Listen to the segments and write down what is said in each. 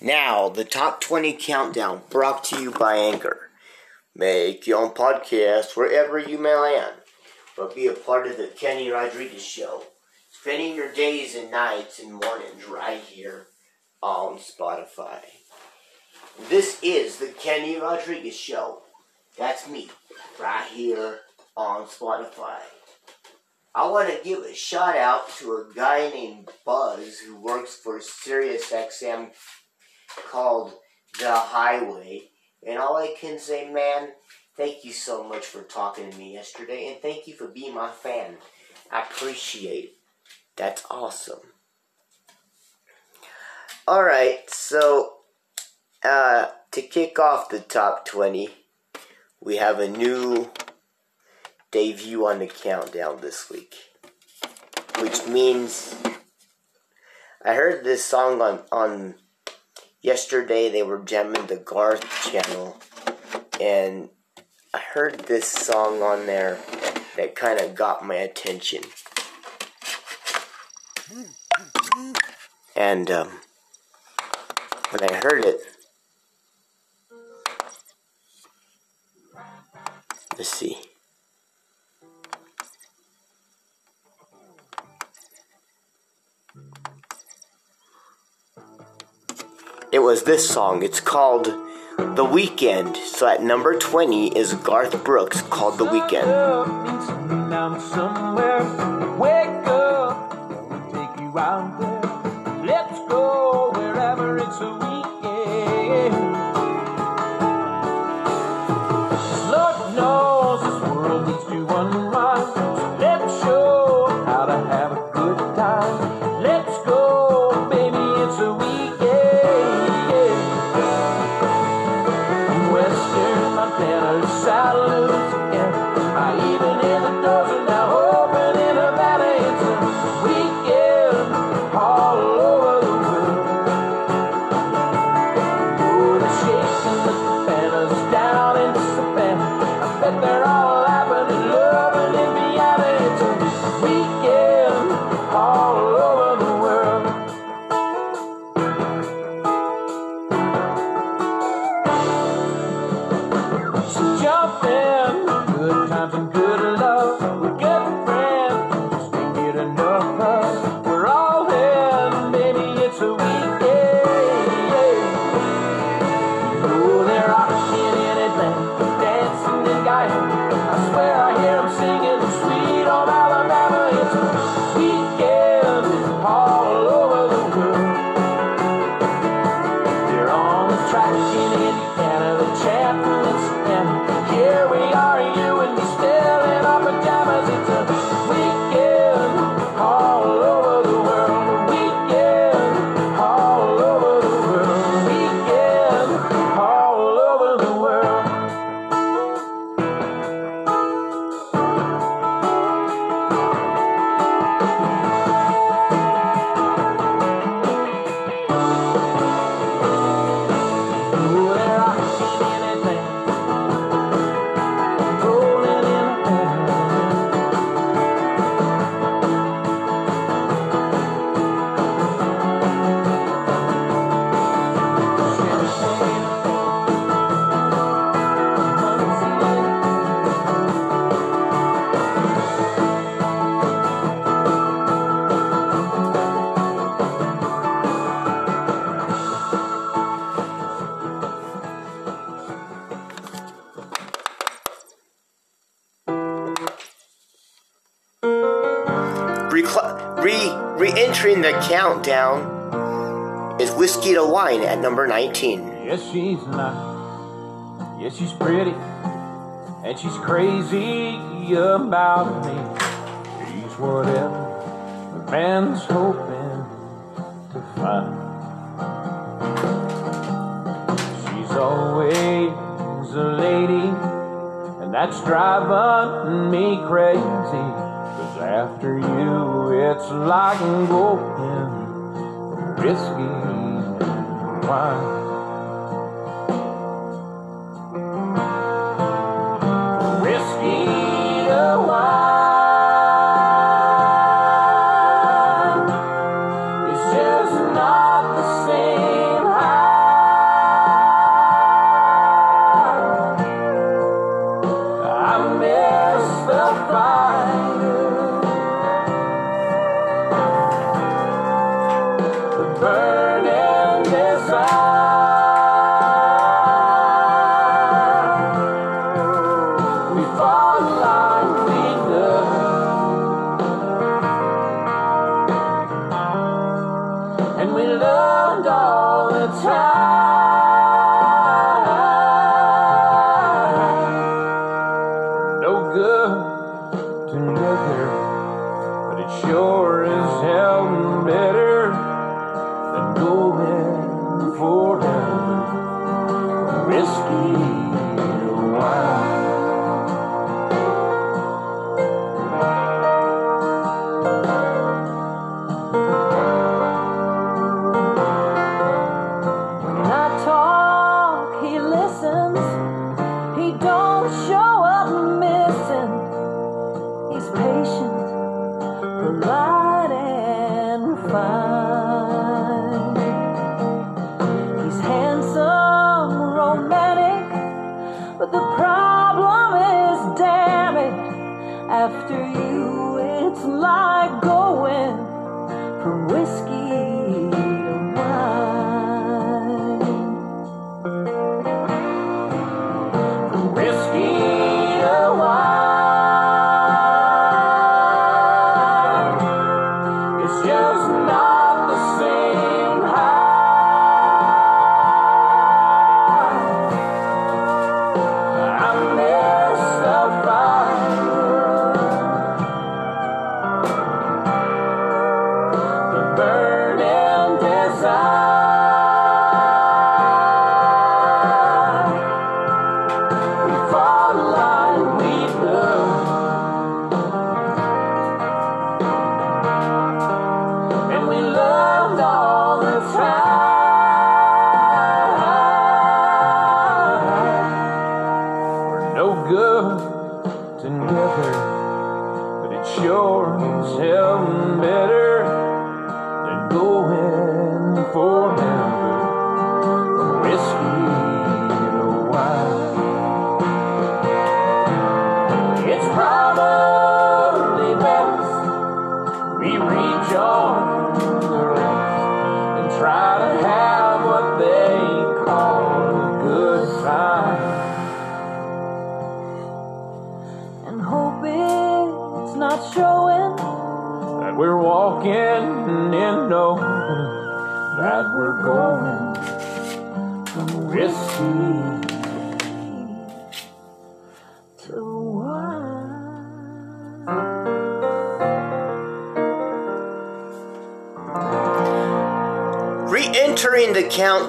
Now, the top 20 countdown brought to you by Anchor. Make your own podcast wherever you may land, but be a part of the Kenny Rodriguez Show. Spending your days and nights and mornings right here on Spotify. This is the Kenny Rodriguez Show. That's me, right here on Spotify. I want to give a shout out to a guy named Buzz who works for SiriusXM called The Highway. And all I can say, man, thank you so much for talking to me yesterday, and thank you for being my fan. I appreciate it. That's awesome. Alright, so uh, to kick off the top 20, we have a new debut on the countdown this week. Which means I heard this song on, on yesterday they were jamming the Garth channel and I heard this song on there that kind of got my attention. And um, when I heard it, let's see. Was this song. It's called The Weekend. So at number 20 is Garth Brooks called The Weekend. Wake up, take you out Whiskey to Wine at number 19. Yes, she's nice. Yes, she's pretty. And she's crazy about me. She's whatever the man's hoping to find. She's always a lady. And that's driving me crazy. Cause after you, it's like going whiskey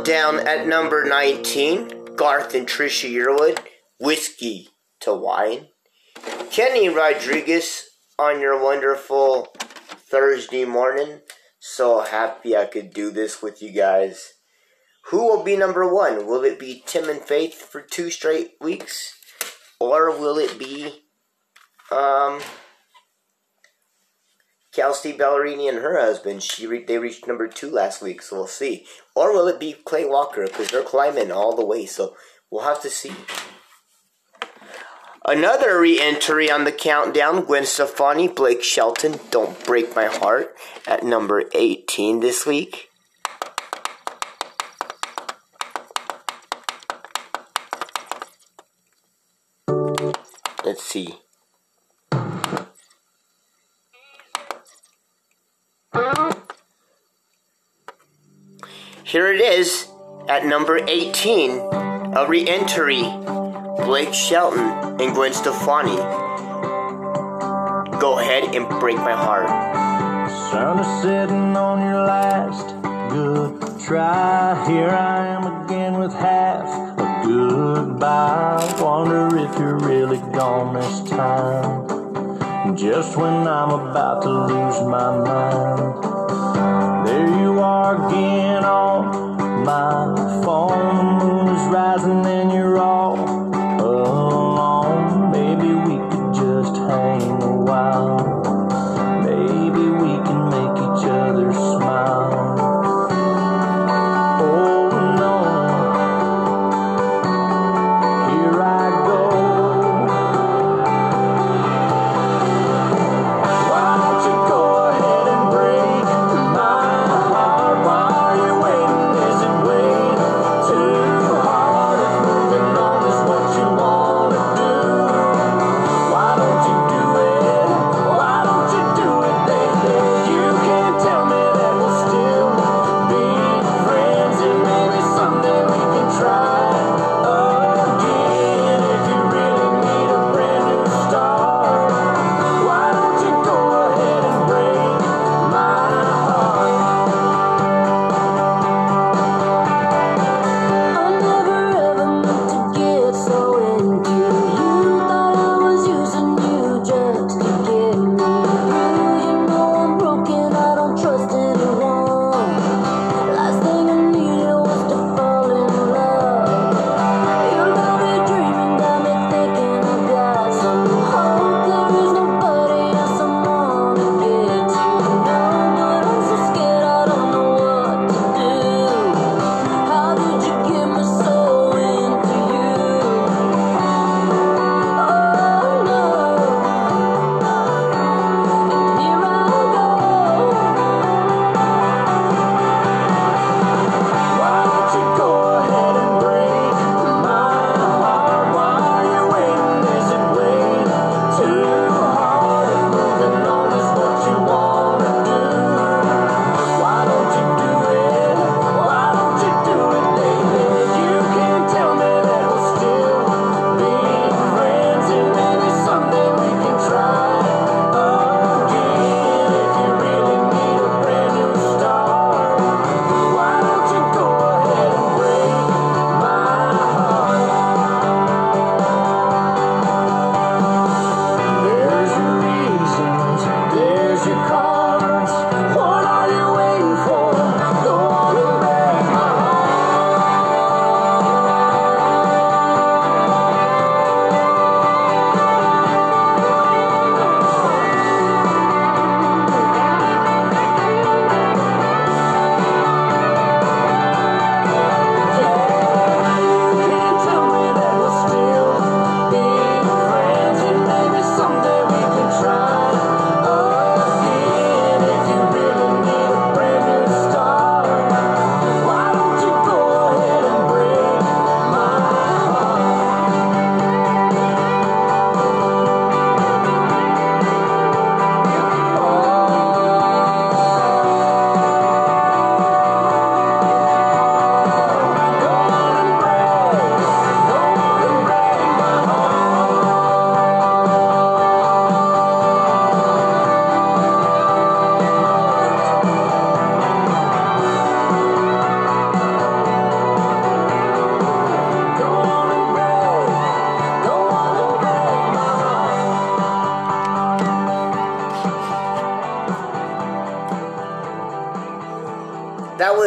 countdown at number 19, Garth and Trisha Yearwood, Whiskey to Wine. Kenny Rodriguez on your wonderful Thursday morning. So happy I could do this with you guys. Who will be number one? Will it be Tim and Faith for two straight weeks? Or will it be um Kelsea Ballerini and her husband, she re- they reached number two last week, so we'll see. Or will it be Clay Walker because they're climbing all the way, so we'll have to see. Another re-entry on the countdown: Gwen Stefani, Blake Shelton, "Don't Break My Heart" at number 18 this week. Let's see. Here it is at number 18, a re entry Blake Shelton and Gwen Stefani. Go ahead and break my heart. Sun is setting on your last good try. Here I am again with half a goodbye. Wonder if you're really gone this time. Just when I'm about to lose my mind. There you are again my phone. The moon is rising and you're all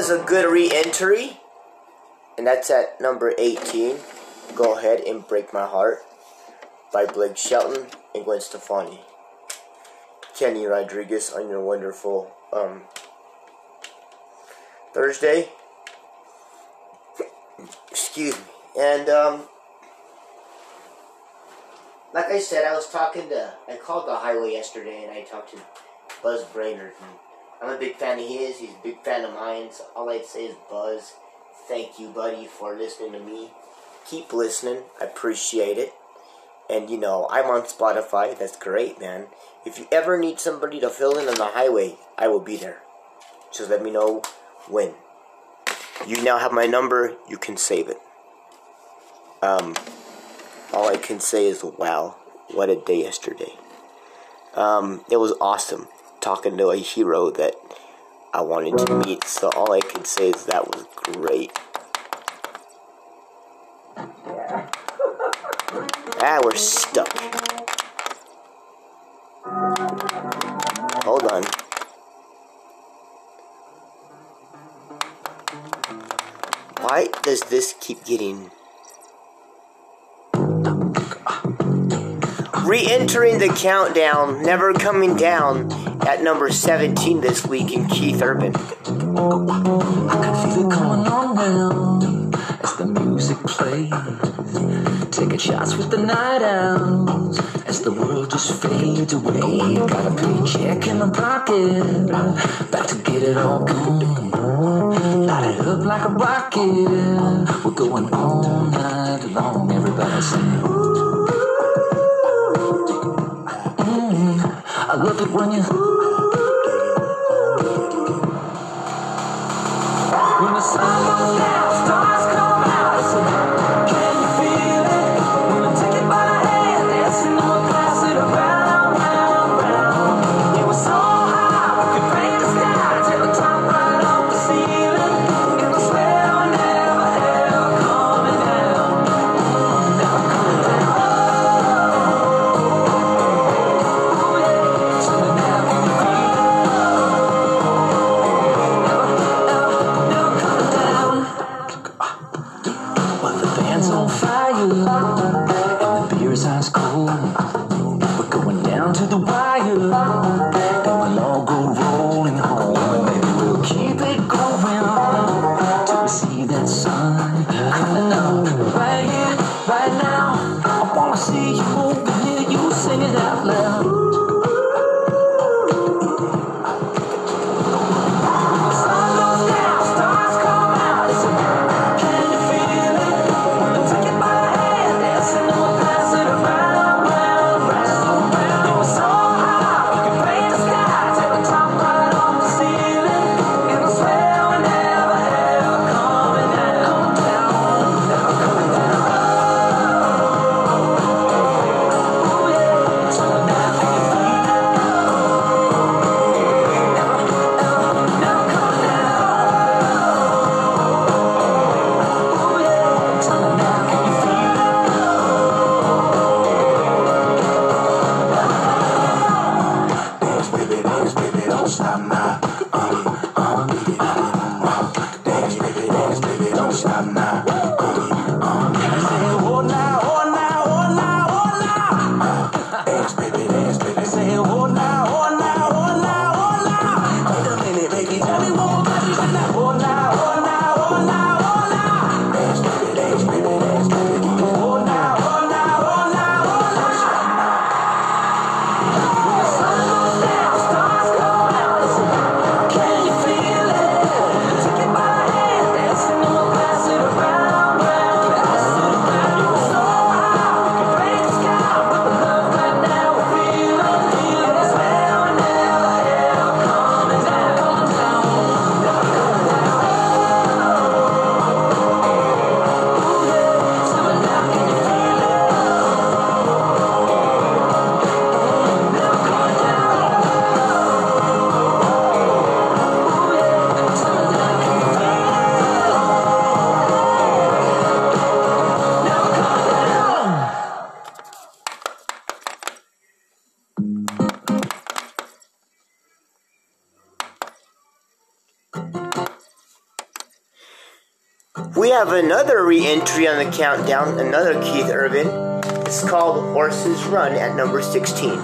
was a good re entry, and that's at number 18. Go ahead and Break My Heart by Blake Shelton and Gwen Stefani. Kenny Rodriguez on your wonderful um, Thursday. Excuse me. And, um, like I said, I was talking to, I called the highway yesterday and I talked to Buzz Brainard. And I'm a big fan of his, he's a big fan of mine, so all I'd say is Buzz, thank you, buddy, for listening to me. Keep listening, I appreciate it. And you know, I'm on Spotify, that's great, man. If you ever need somebody to fill in on the highway, I will be there. Just let me know when. You now have my number, you can save it. Um, all I can say is, wow, what a day yesterday. Um, it was awesome talking to a hero that I wanted to meet, so all I can say is that was great. Ah, we're stuck. Hold on. Why does this keep getting... Re-entering the countdown, never coming down at number 17 this week in Keith Urban. I can feel it coming on down as the music plays. Taking shots with the night owls as the world just fades away. Got a paycheck in my pocket, about to get it all gone. Light it up like a rocket. We're going all night long. Everybody sing. Mm, I love have another re-entry on the countdown, another Keith Urban. It's called Horses Run at number 16.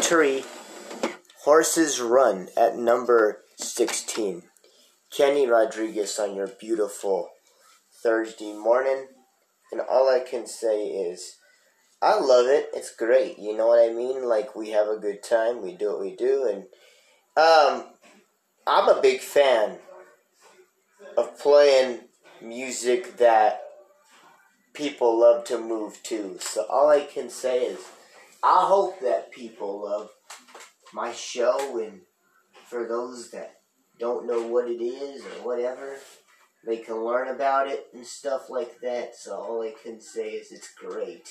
A re-entry. Horses Run at number 16. Kenny Rodriguez on your beautiful Thursday morning. And all I can say is, I love it. It's great. You know what I mean? Like, we have a good time. We do what we do. And, um, I'm a big fan of playing music that people love to move to. So all I can say is, I hope that people love my show, and for those that don't know what it is or whatever, they can learn about it and stuff like that. So all I can say is it's great.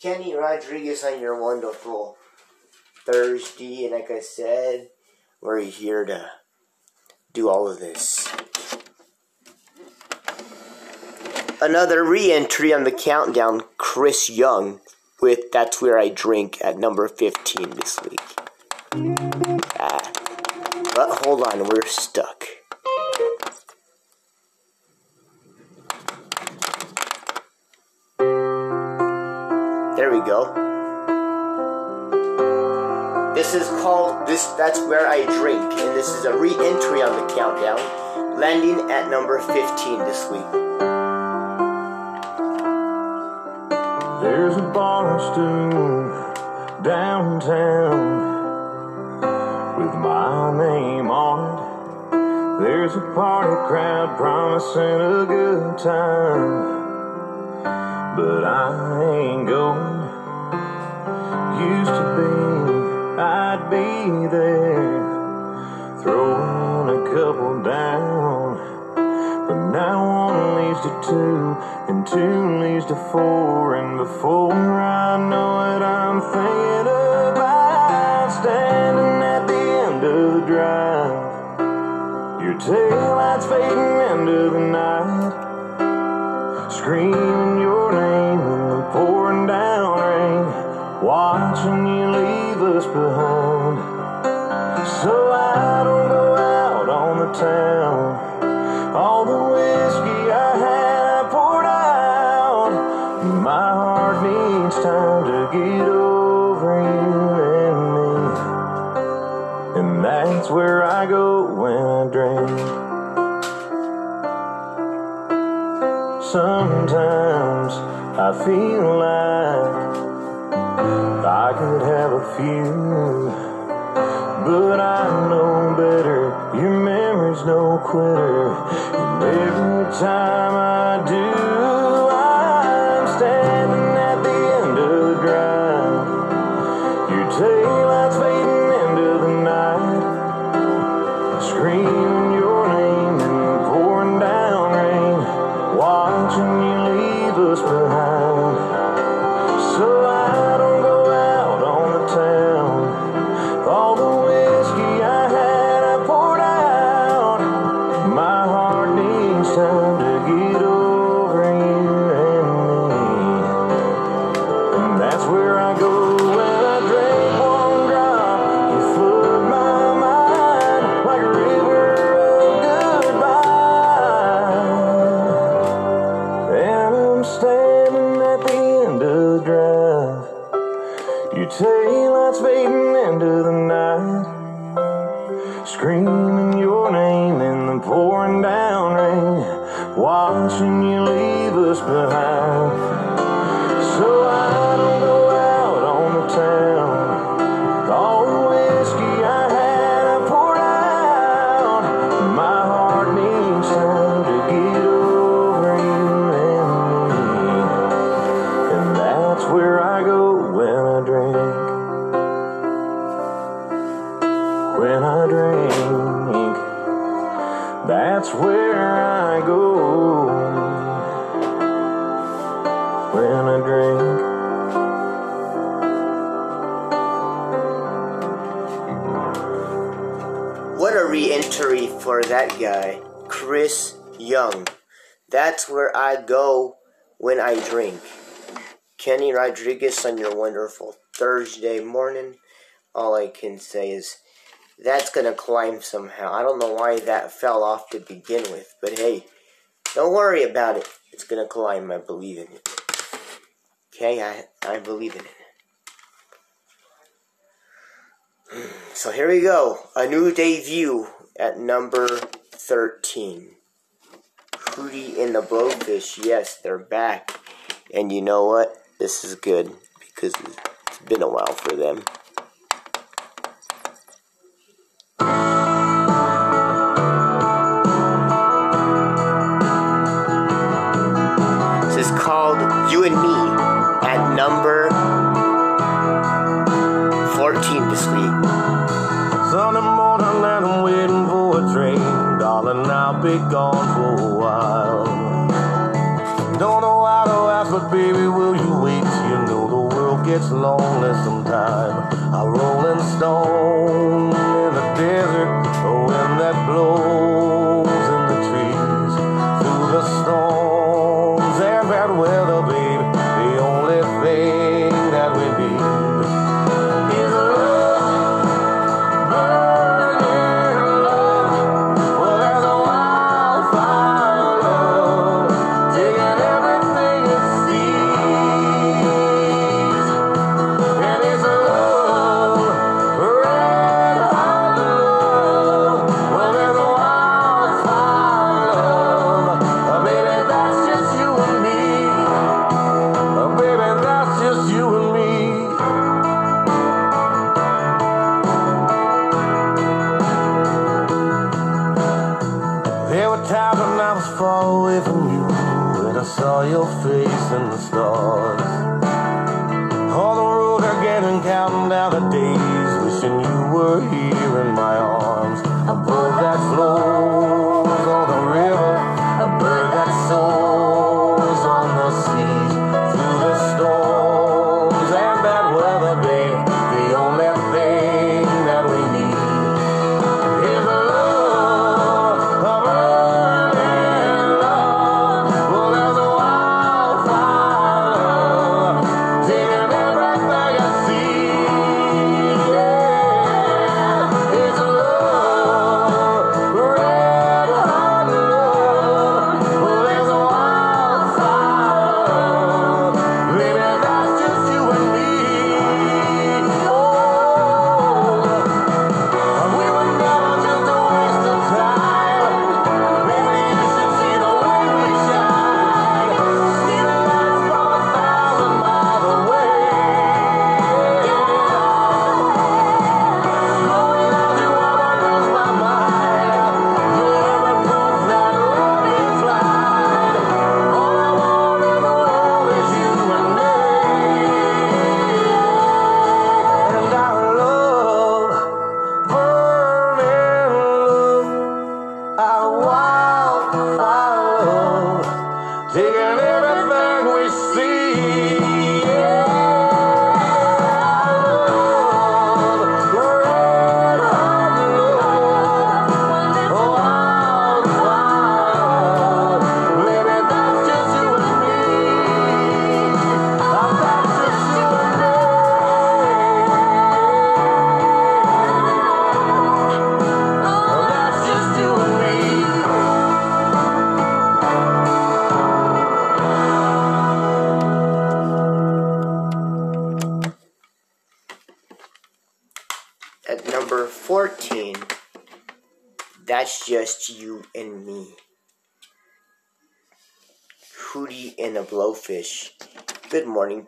Kenny Rodriguez on your wonderful Thursday, and like I said, we're here to do all of this. Another re-entry on the countdown, Chris Young with That's Where I Drink at number 15 this week. Ah. But hold on, we're stuck. There we go. This is called this that's where I drink and this is a re-entry on the countdown landing at number 15 this week. There's a bar stool downtown with my name on it. There's a party crowd promising a good time, but I ain't going. Used to be, I'd be there, throwing a couple down. But now leads to two, and two leads to four, and before I know it, I'm thinking about standing at the end of the drive. Your taillights fading into the night, screaming your name in the pouring down rain, watching you leave us behind. So I don't go out on the town. All the drink. Kenny Rodriguez on your wonderful Thursday morning. All I can say is that's gonna climb somehow. I don't know why that fell off to begin with, but hey, don't worry about it. It's gonna climb. I believe in it. Okay, I I believe in it. So here we go. A new debut at number 13. Hootie and the Blowfish. Yes, they're back. And you know what? This is good because it's been a while for them. Gets lonely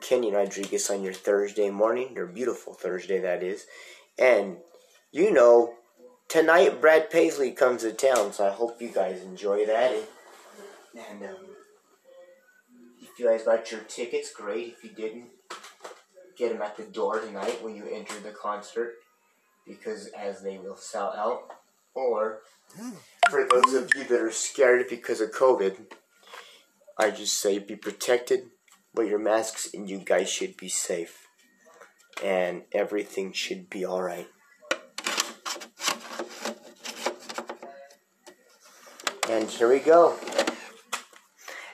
Kenny Rodriguez on your Thursday morning, your beautiful Thursday, that is. And, you know, tonight Brad Paisley comes to town, so I hope you guys enjoy that. And, and um, if you guys got your tickets, great. If you didn't, get them at the door tonight when you enter the concert because as they will sell out. Or for those of you that are scared because of COVID, I just say be protected, wear your masks, and you guys should be safe. And everything should be alright. And here we go.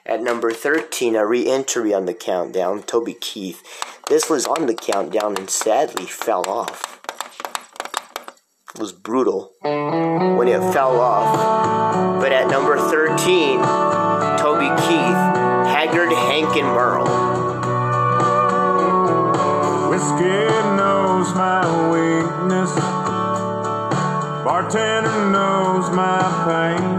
At number 13, a re entry on the countdown, Toby Keith. This was on the countdown and sadly fell off. It was brutal when it fell off. But at number 13, Toby Keith, Haggard, Hank, and Merle. Whiskey knows my weakness. Bartender knows my pain.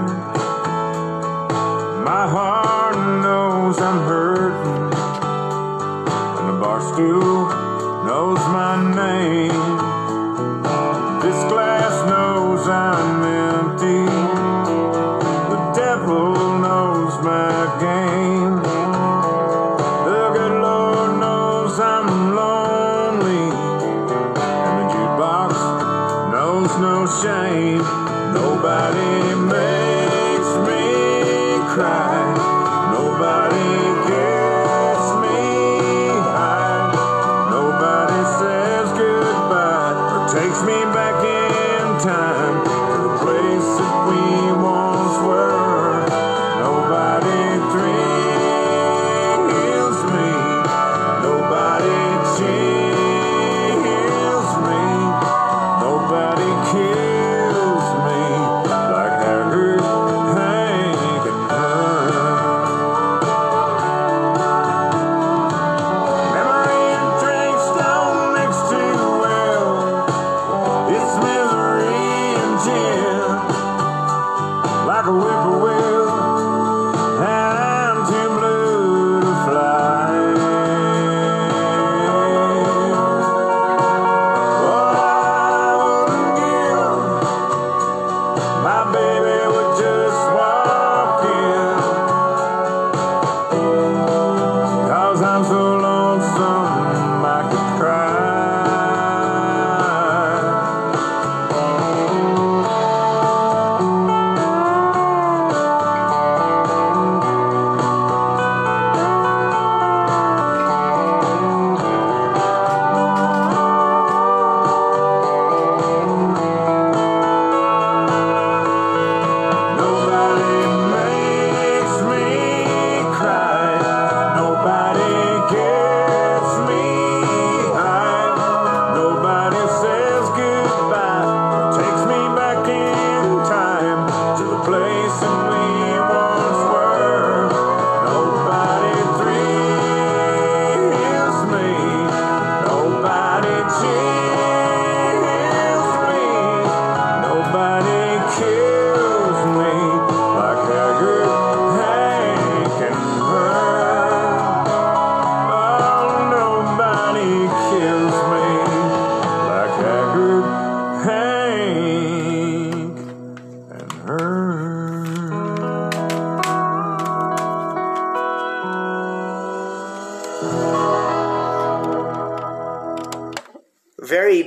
My heart knows I'm hurting. And the bar stool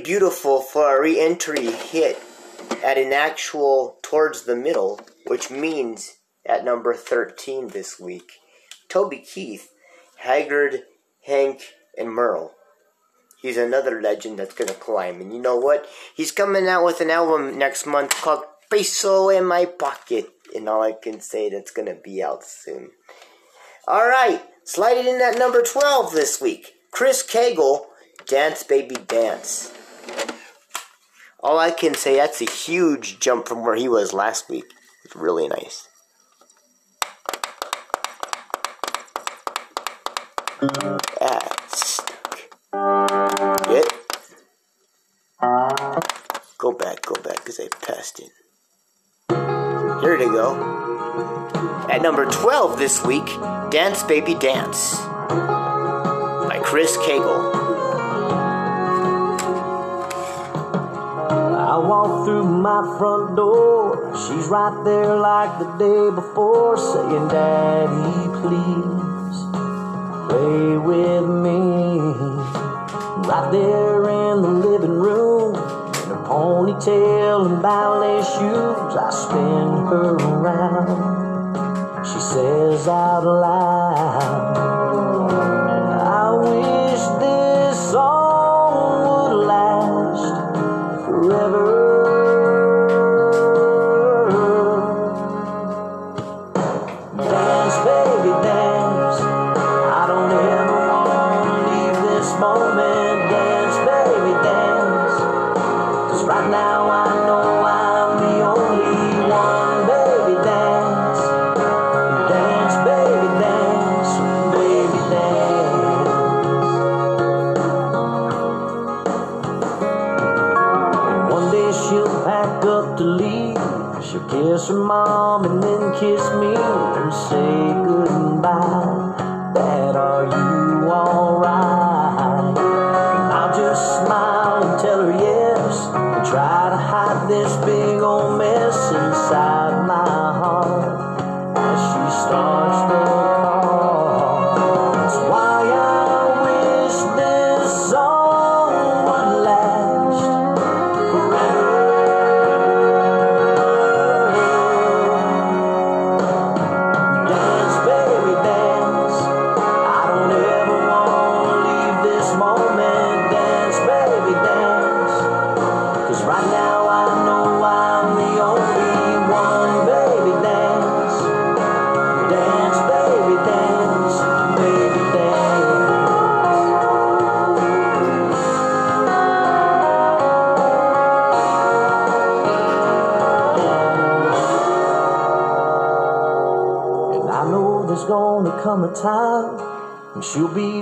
beautiful for a re-entry hit at an actual towards the middle, which means at number 13 this week. Toby Keith, Haggard, Hank, and Merle. He's another legend that's gonna climb. And you know what? He's coming out with an album next month called Peso in My Pocket. And all I can say that's gonna be out soon. Alright, sliding in at number 12 this week. Chris Cagle, Dance Baby Dance. All I can say, that's a huge jump from where he was last week. It's really nice. Stuck. Get. Go back, go back, because I passed it. Here they go. At number 12 this week, Dance Baby Dance by Chris Cagle. Walk through my front door. She's right there like the day before, saying, Daddy, please play with me. Right there in the living room, in her ponytail and ballet shoes, I spin her around. She says out loud, she'll be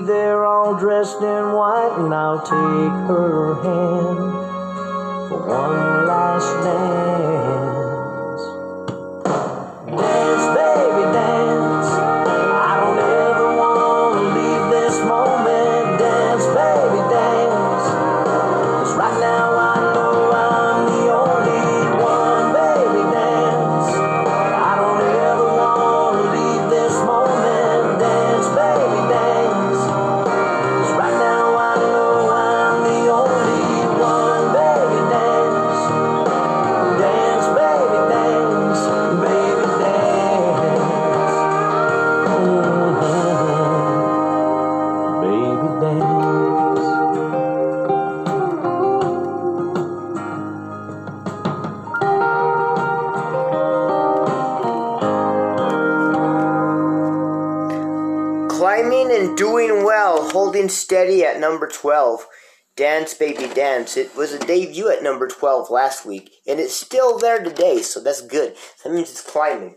12. Dance Baby Dance. It was a debut at number 12 last week, and it's still there today, so that's good. That means it's climbing.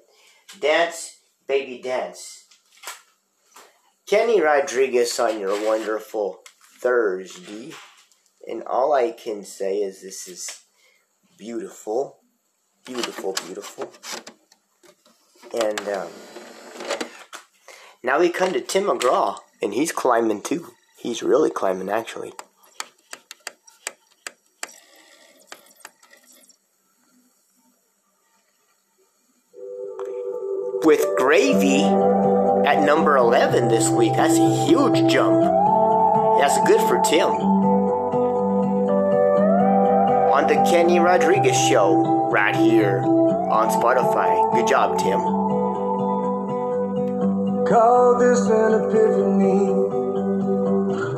Dance Baby Dance. Kenny Rodriguez on your wonderful Thursday. And all I can say is this is beautiful. Beautiful, beautiful. And, um, now we come to Tim McGraw, and he's climbing too. He's really climbing, actually. With Gravy at number 11 this week. That's a huge jump. That's good for Tim. on the Kenny Rodriguez Show right here on Spotify. Good job, Tim. Call this an epiphany.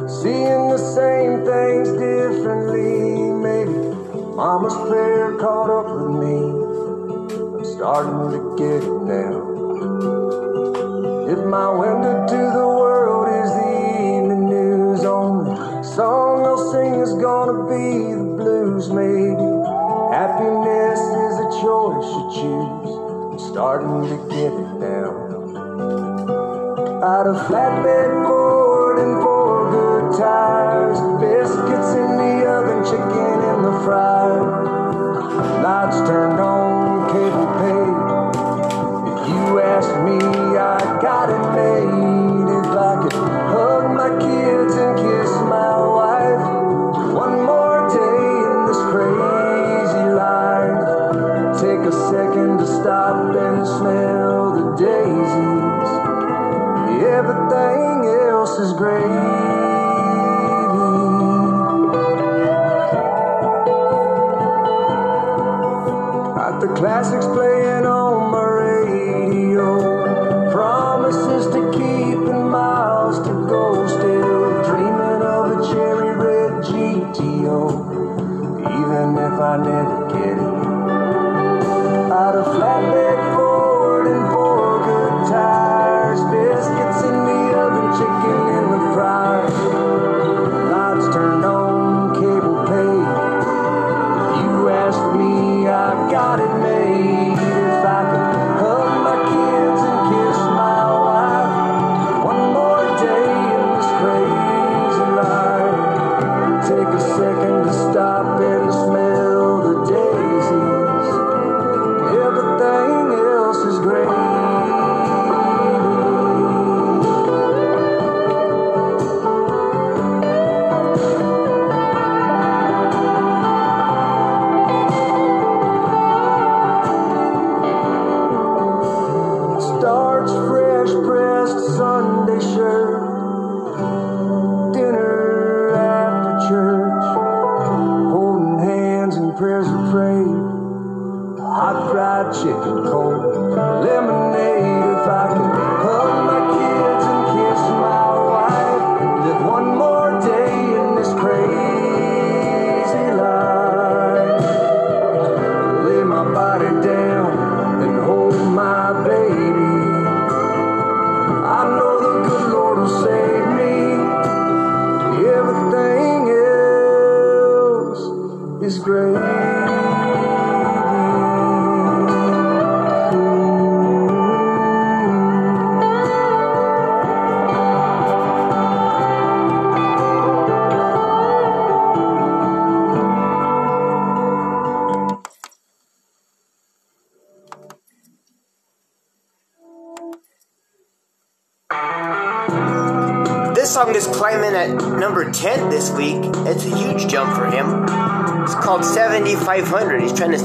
Seeing the same things differently. Maybe mama's prayer caught up with me. I'm starting to get it now. If my window to the world is the evening news, only song I'll sing is gonna be the blues. Maybe happiness is a choice you choose. I'm starting to get it now. Out of flatbed board and good tires, biscuits in the oven, chicken in the fryer. Lights turned on, cable paid. If you ask me, I got it made. If I could hug my kids and kiss my wife, one more day in this crazy life. Take a second to stop and smell the daisies. Everything else is gravy. Classics playing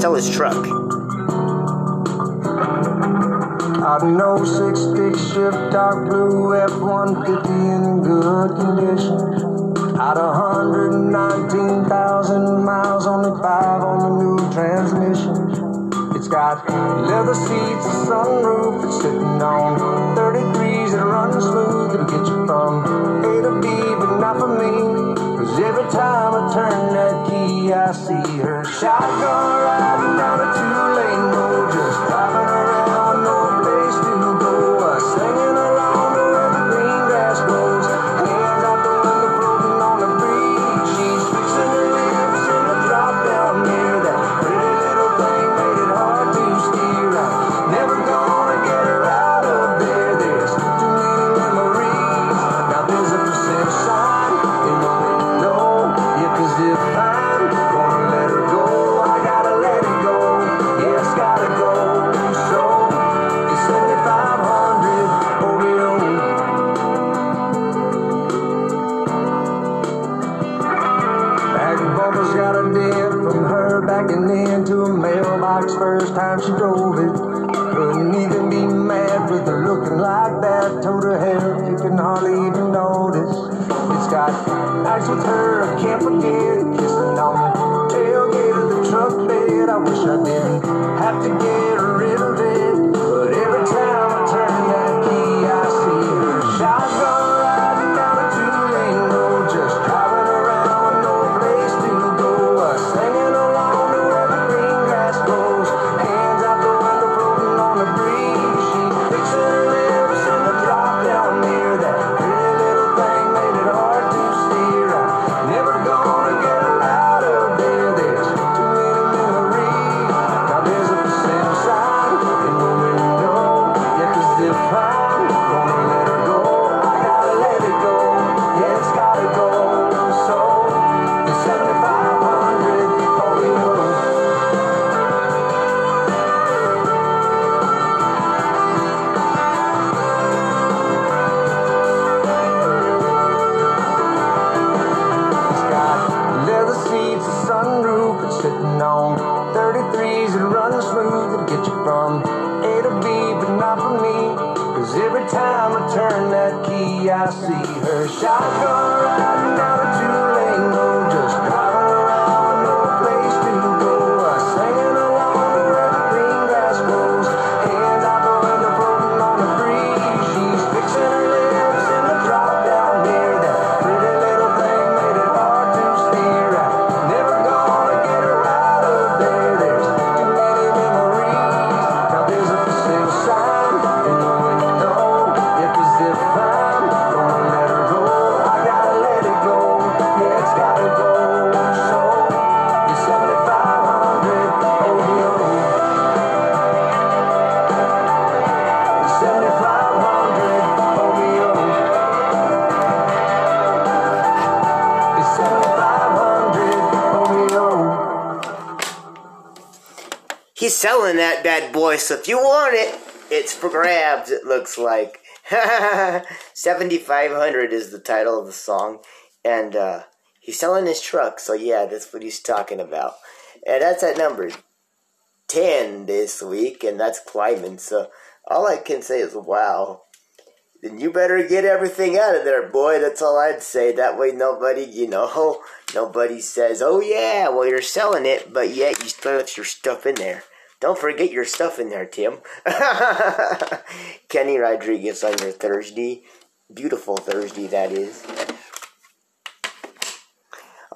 7500. He's trying to sell his truck. I know six stick shift dark blue F-150 in good condition. Out of 119,000 miles, only five on the new transmission. It's got leather seats, a sunroof, it's sitting on 33s and running smooth. It'll get you from A to B, but not for me. Time I turn that key, I see her. Shotgun riding He's selling that bad boy, so if you want it, it's for grabs, it looks like. 7500 is the title of the song, and uh, he's selling his truck, so yeah, that's what he's talking about. And that's at number 10 this week, and that's climbing, so all I can say is wow. Then you better get everything out of there, boy. That's all I'd say. That way, nobody, you know, nobody says, "Oh yeah, well you're selling it, but yet you still left your stuff in there." Don't forget your stuff in there, Tim. Kenny Rodriguez on your Thursday, beautiful Thursday that is.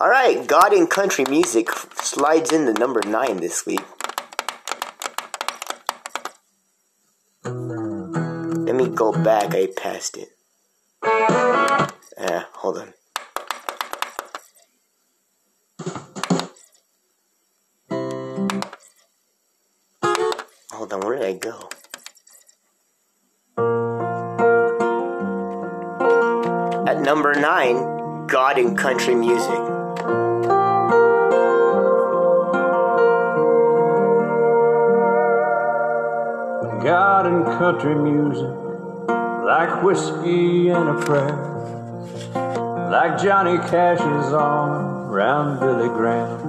All right, God and Country Music slides in the number nine this week. Let me go back. I passed it. Uh, hold on. Go? At number nine, God and Country Music. God and country music, like whiskey and a prayer, like Johnny Cash's arm round Billy Graham.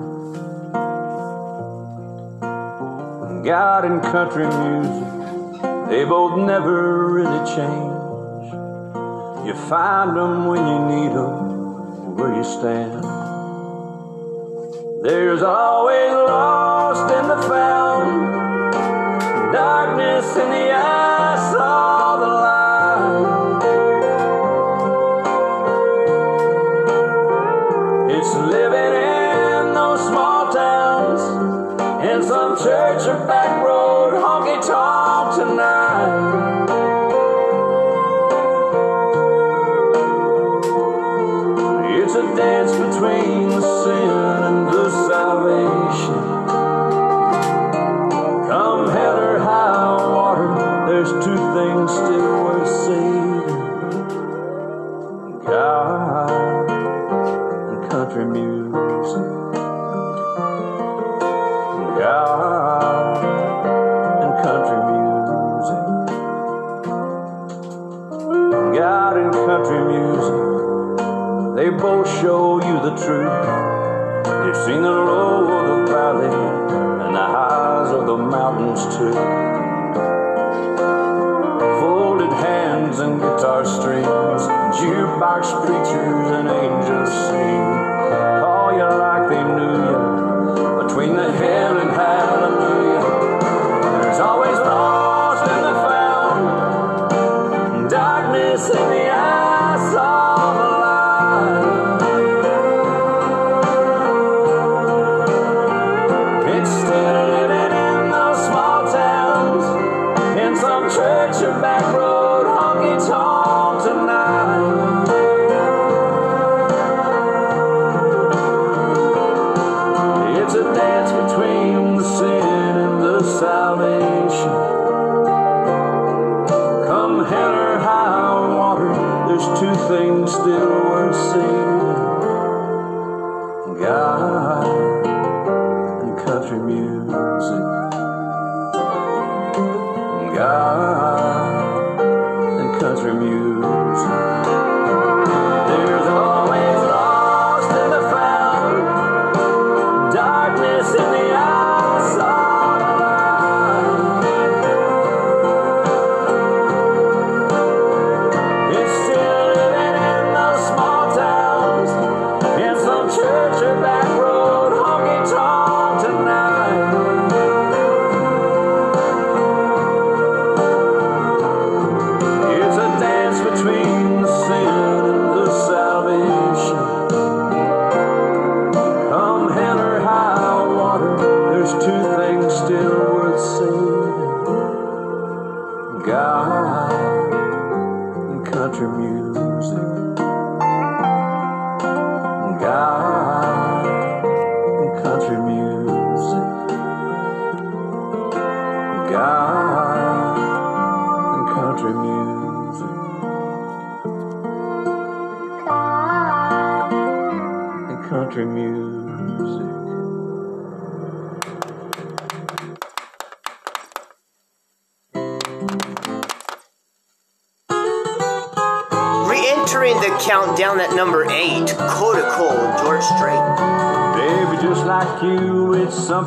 God and country music, they both never really change. You find them when you need them, where you stand. There's always lost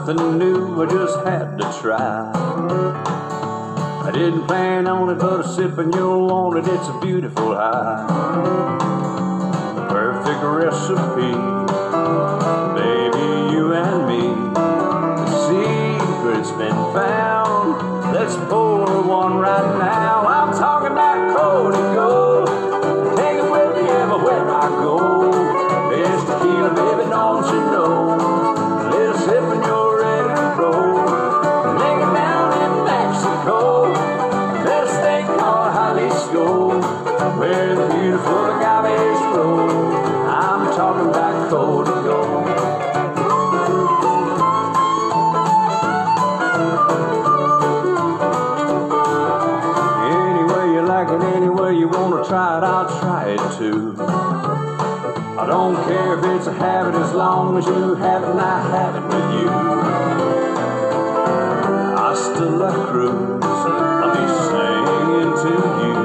something new, I just had to try. I didn't plan on it, but a sip and you'll want it, it's a beautiful high. The perfect recipe, baby, you and me. The secret's been found, let's pour one right now. have it as long as you have it, and I have it with you. Hasta la Cruz, I'll be singing to you.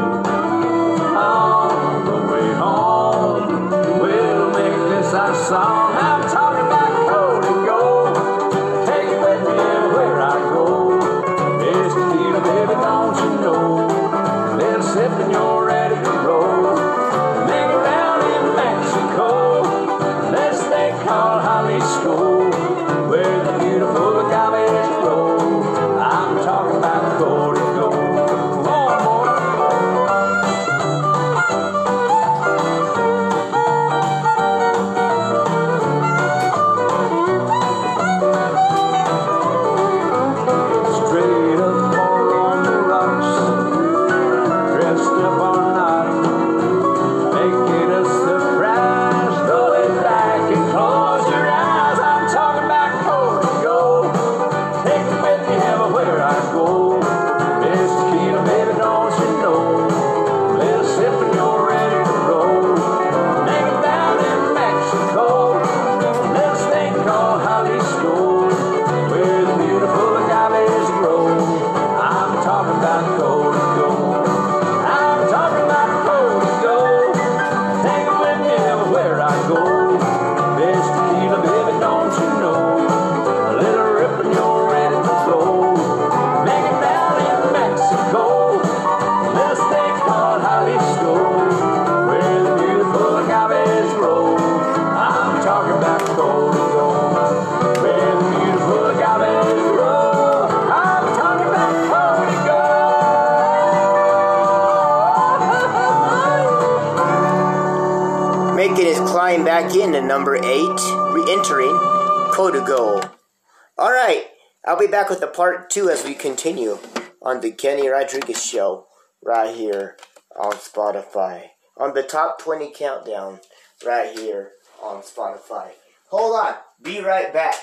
On the way home, we'll make this our song. Re-entering Codigo. Alright, I'll be back with the part two as we continue on the Kenny Rodriguez show right here on Spotify. On the top 20 countdown right here on Spotify. Hold on, be right back.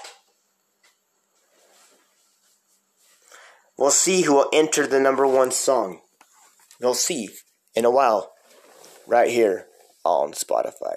We'll see who will enter the number one song. You'll see in a while, right here on Spotify.